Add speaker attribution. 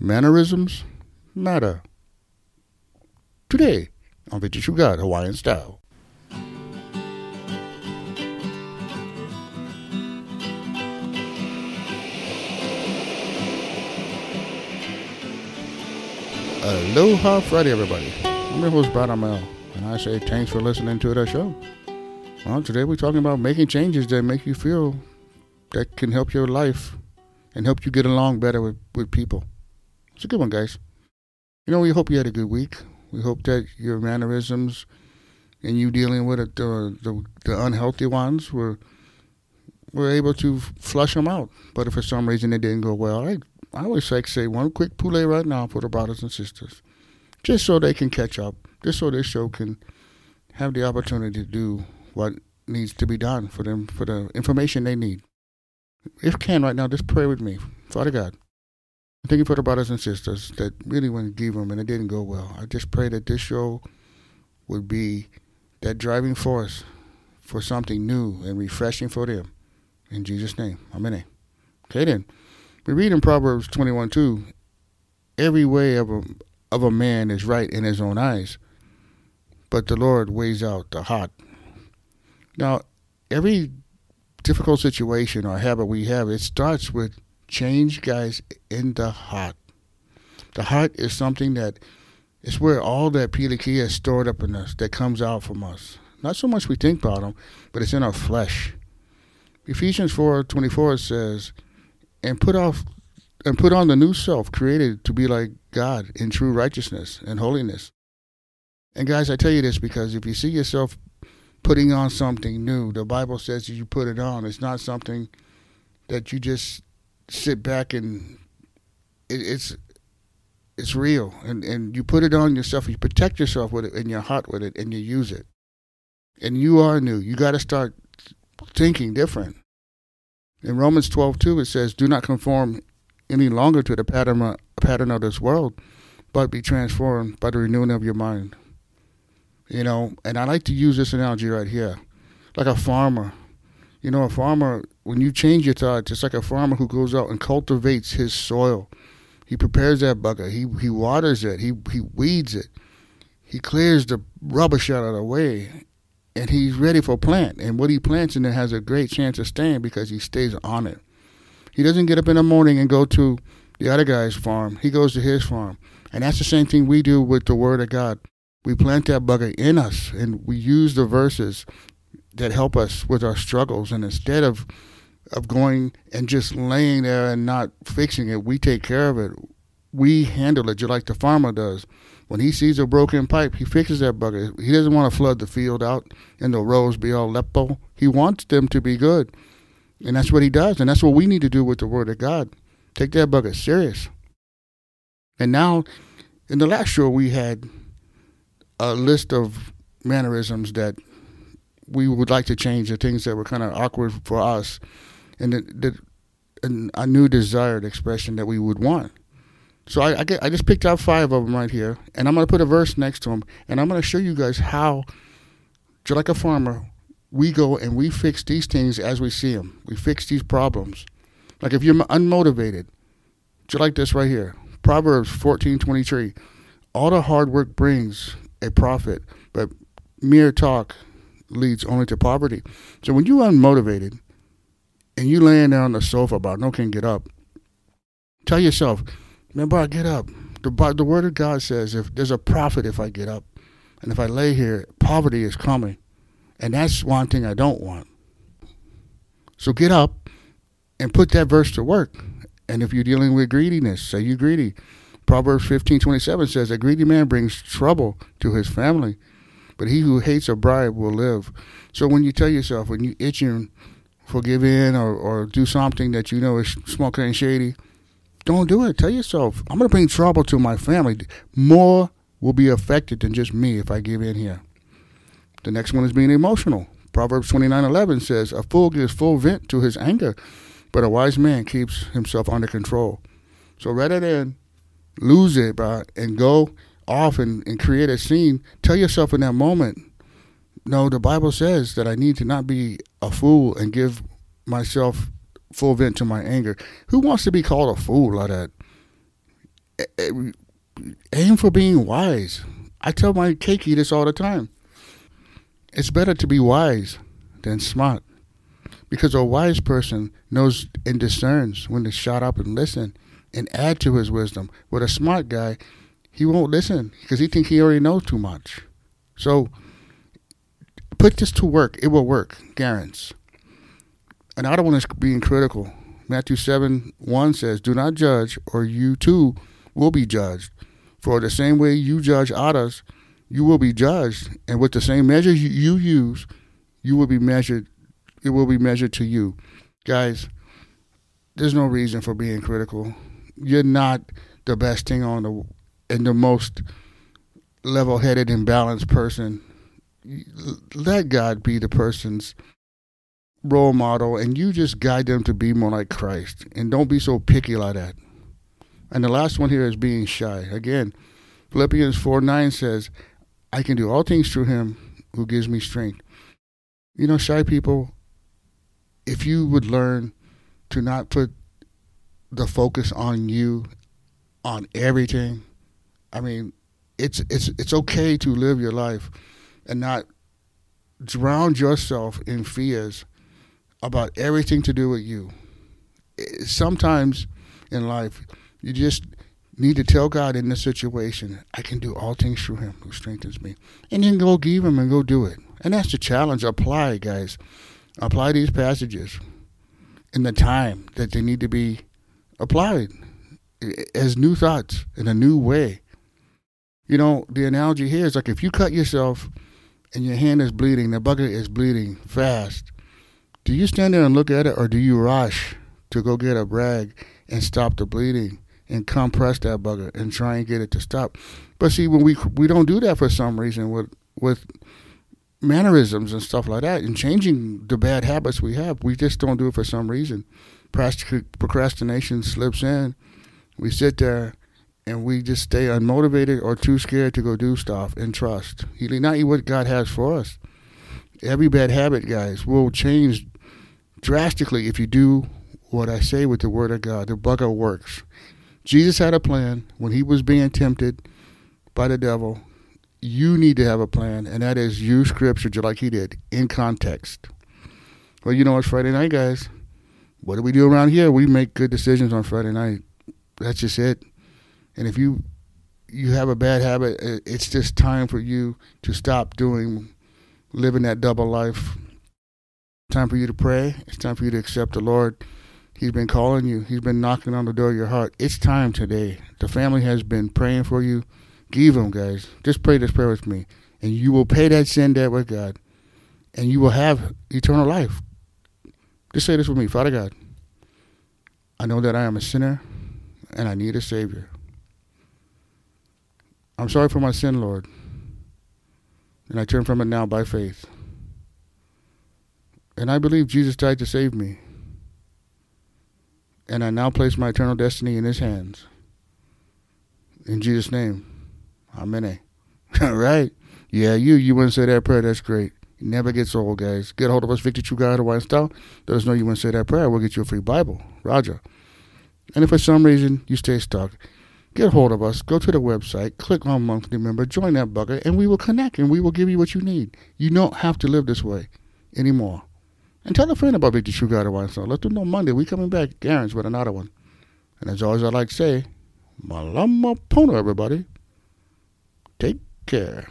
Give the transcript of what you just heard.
Speaker 1: Mannerisms matter. Today on Vintage God Hawaiian Style. Aloha Friday, everybody. I'm your host, Brad Amel, and I say thanks for listening to the show. Well, today we're talking about making changes that make you feel that can help your life and help you get along better with, with people. It's a good one, guys. You know, we hope you had a good week. We hope that your mannerisms and you dealing with it, the, the, the unhealthy ones were were able to flush them out. But if for some reason it didn't go well, I, I always like say one quick pule right now for the brothers and sisters, just so they can catch up, just so this show can have the opportunity to do what needs to be done for them, for the information they need. If can right now, just pray with me. Father God, thank you for the brothers and sisters that really went to give them and it didn't go well. I just pray that this show would be that driving force for something new and refreshing for them. In Jesus' name, amen. Okay, then. We read in Proverbs 21 2 Every way of a, of a man is right in his own eyes, but the Lord weighs out the heart. Now, every difficult situation or habit we have, it starts with change, guys, in the heart. The heart is something that it's where all that pilikia is stored up in us that comes out from us. Not so much we think about them, but it's in our flesh. Ephesians four twenty four says, "And put off, and put on the new self, created to be like God in true righteousness and holiness." And guys, I tell you this because if you see yourself putting on something new, the Bible says you put it on. It's not something that you just sit back and it, it's it's real, and and you put it on yourself. You protect yourself with it in your heart with it, and you use it. And you are new. You got to start thinking different. In Romans 12, 2, it says, Do not conform any longer to the pattern, pattern of this world, but be transformed by the renewing of your mind. You know, and I like to use this analogy right here. Like a farmer. You know, a farmer, when you change your thoughts, it's like a farmer who goes out and cultivates his soil. He prepares that bucket. He he waters it. He he weeds it. He clears the rubbish out of the way and he's ready for plant. And what he plants in it has a great chance of staying because he stays on it. He doesn't get up in the morning and go to the other guy's farm. He goes to his farm. And that's the same thing we do with the Word of God. We plant that bucket in us and we use the verses that help us with our struggles. And instead of of going and just laying there and not fixing it, we take care of it. We handle it just like the farmer does. When he sees a broken pipe, he fixes that bucket. He doesn't want to flood the field out and the rows be all lepo. He wants them to be good. And that's what he does. And that's what we need to do with the Word of God. Take that bucket serious. And now, in the last show, we had a list of mannerisms that we would like to change, the things that were kind of awkward for us, and the, the, and a new desired expression that we would want. So I, I, get, I just picked out five of them right here, and I'm going to put a verse next to them, and I'm going to show you guys how, just like a farmer, we go and we fix these things as we see them. We fix these problems. Like if you're unmotivated, just like this right here, Proverbs 14:23, all the hard work brings a profit, but mere talk leads only to poverty. So when you're unmotivated and you laying there on the sofa about no can get up, tell yourself, man, bro, get up. The, the word of God says if there's a profit if I get up. And if I lay here, poverty is coming. And that's one thing I don't want. So get up and put that verse to work. And if you're dealing with greediness, say you're greedy. Proverbs 15 27 says, A greedy man brings trouble to his family, but he who hates a bribe will live. So when you tell yourself, when you itching for give in or, or do something that you know is smoking and shady, don't do it. Tell yourself, I'm going to bring trouble to my family. More will be affected than just me if I give in here. The next one is being emotional. Proverbs 29:11 says, "A fool gives full vent to his anger, but a wise man keeps himself under control." So rather than lose it and go off and, and create a scene, tell yourself in that moment, no, the Bible says that I need to not be a fool and give myself full vent to my anger. Who wants to be called a fool like that? aim for being wise. I tell my keiki this all the time. It's better to be wise than smart. Because a wise person knows and discerns when to shut up and listen and add to his wisdom. With a smart guy, he won't listen because he thinks he already knows too much. So put this to work. It will work, guarantees. Another one is being critical. Matthew 7 1 says, Do not judge, or you too will be judged. For the same way you judge others, you will be judged. And with the same measure you, you use, you will be measured. It will be measured to you. Guys, there's no reason for being critical. You're not the best thing on the and the most level-headed and balanced person. Let God be the person's role model, and you just guide them to be more like Christ. And don't be so picky like that. And the last one here is being shy. Again, Philippians 4 9 says, I can do all things through him who gives me strength. You know, shy people, if you would learn to not put the focus on you, on everything, I mean, it's it's it's okay to live your life and not drown yourself in fears about everything to do with you. Eh, sometimes in life, you just need to tell God in this situation, I can do all things through Him who strengthens me. And then go give Him and go do it. And that's the challenge. Apply, guys. Apply these passages in the time that they need to be applied eh, as new thoughts in a new way. You know, the analogy here is like if you cut yourself and your hand is bleeding, the bucket is bleeding fast, do you stand there and look at it or do you rush to go get a rag and stop the bleeding? and compress that bugger and try and get it to stop. But see, when we we don't do that for some reason with with mannerisms and stuff like that, and changing the bad habits we have, we just don't do it for some reason. Procrastination slips in. We sit there and we just stay unmotivated or too scared to go do stuff and trust. He not what God has for us. Every bad habit, guys, will change drastically if you do what I say with the Word of God. The bugger works. Jesus had a plan when he was being tempted by the devil. You need to have a plan, and that is use scripture just like he did in context. Well, you know it's Friday night, guys. What do we do around here? We make good decisions on Friday night. That's just it. And if you you have a bad habit, it's just time for you to stop doing living that double life. Time for you to pray. It's time for you to accept the Lord He's been calling you. He's been knocking on the door of your heart. It's time today. The family has been praying for you. Give them, guys. Just pray this prayer with me. And you will pay that sin debt with God. And you will have eternal life. Just say this with me Father God, I know that I am a sinner and I need a Savior. I'm sorry for my sin, Lord. And I turn from it now by faith. And I believe Jesus died to save me and I now place my eternal destiny in his hands. In Jesus' name. Amen. All right. Yeah, you you wouldn't say that prayer. That's great. It never gets old, guys. Get a hold of us, Victor True God, White Style. Let us know you to say that prayer. We'll get you a free Bible. Roger. And if for some reason you stay stuck, get hold of us. Go to the website, click on monthly member, join that bucket, and we will connect and we will give you what you need. You don't have to live this way anymore. And tell a friend about Victor True God One song. Let them know Monday we coming back, Garens, with another one. And as always, I like to say, Malama Pono, everybody. Take care.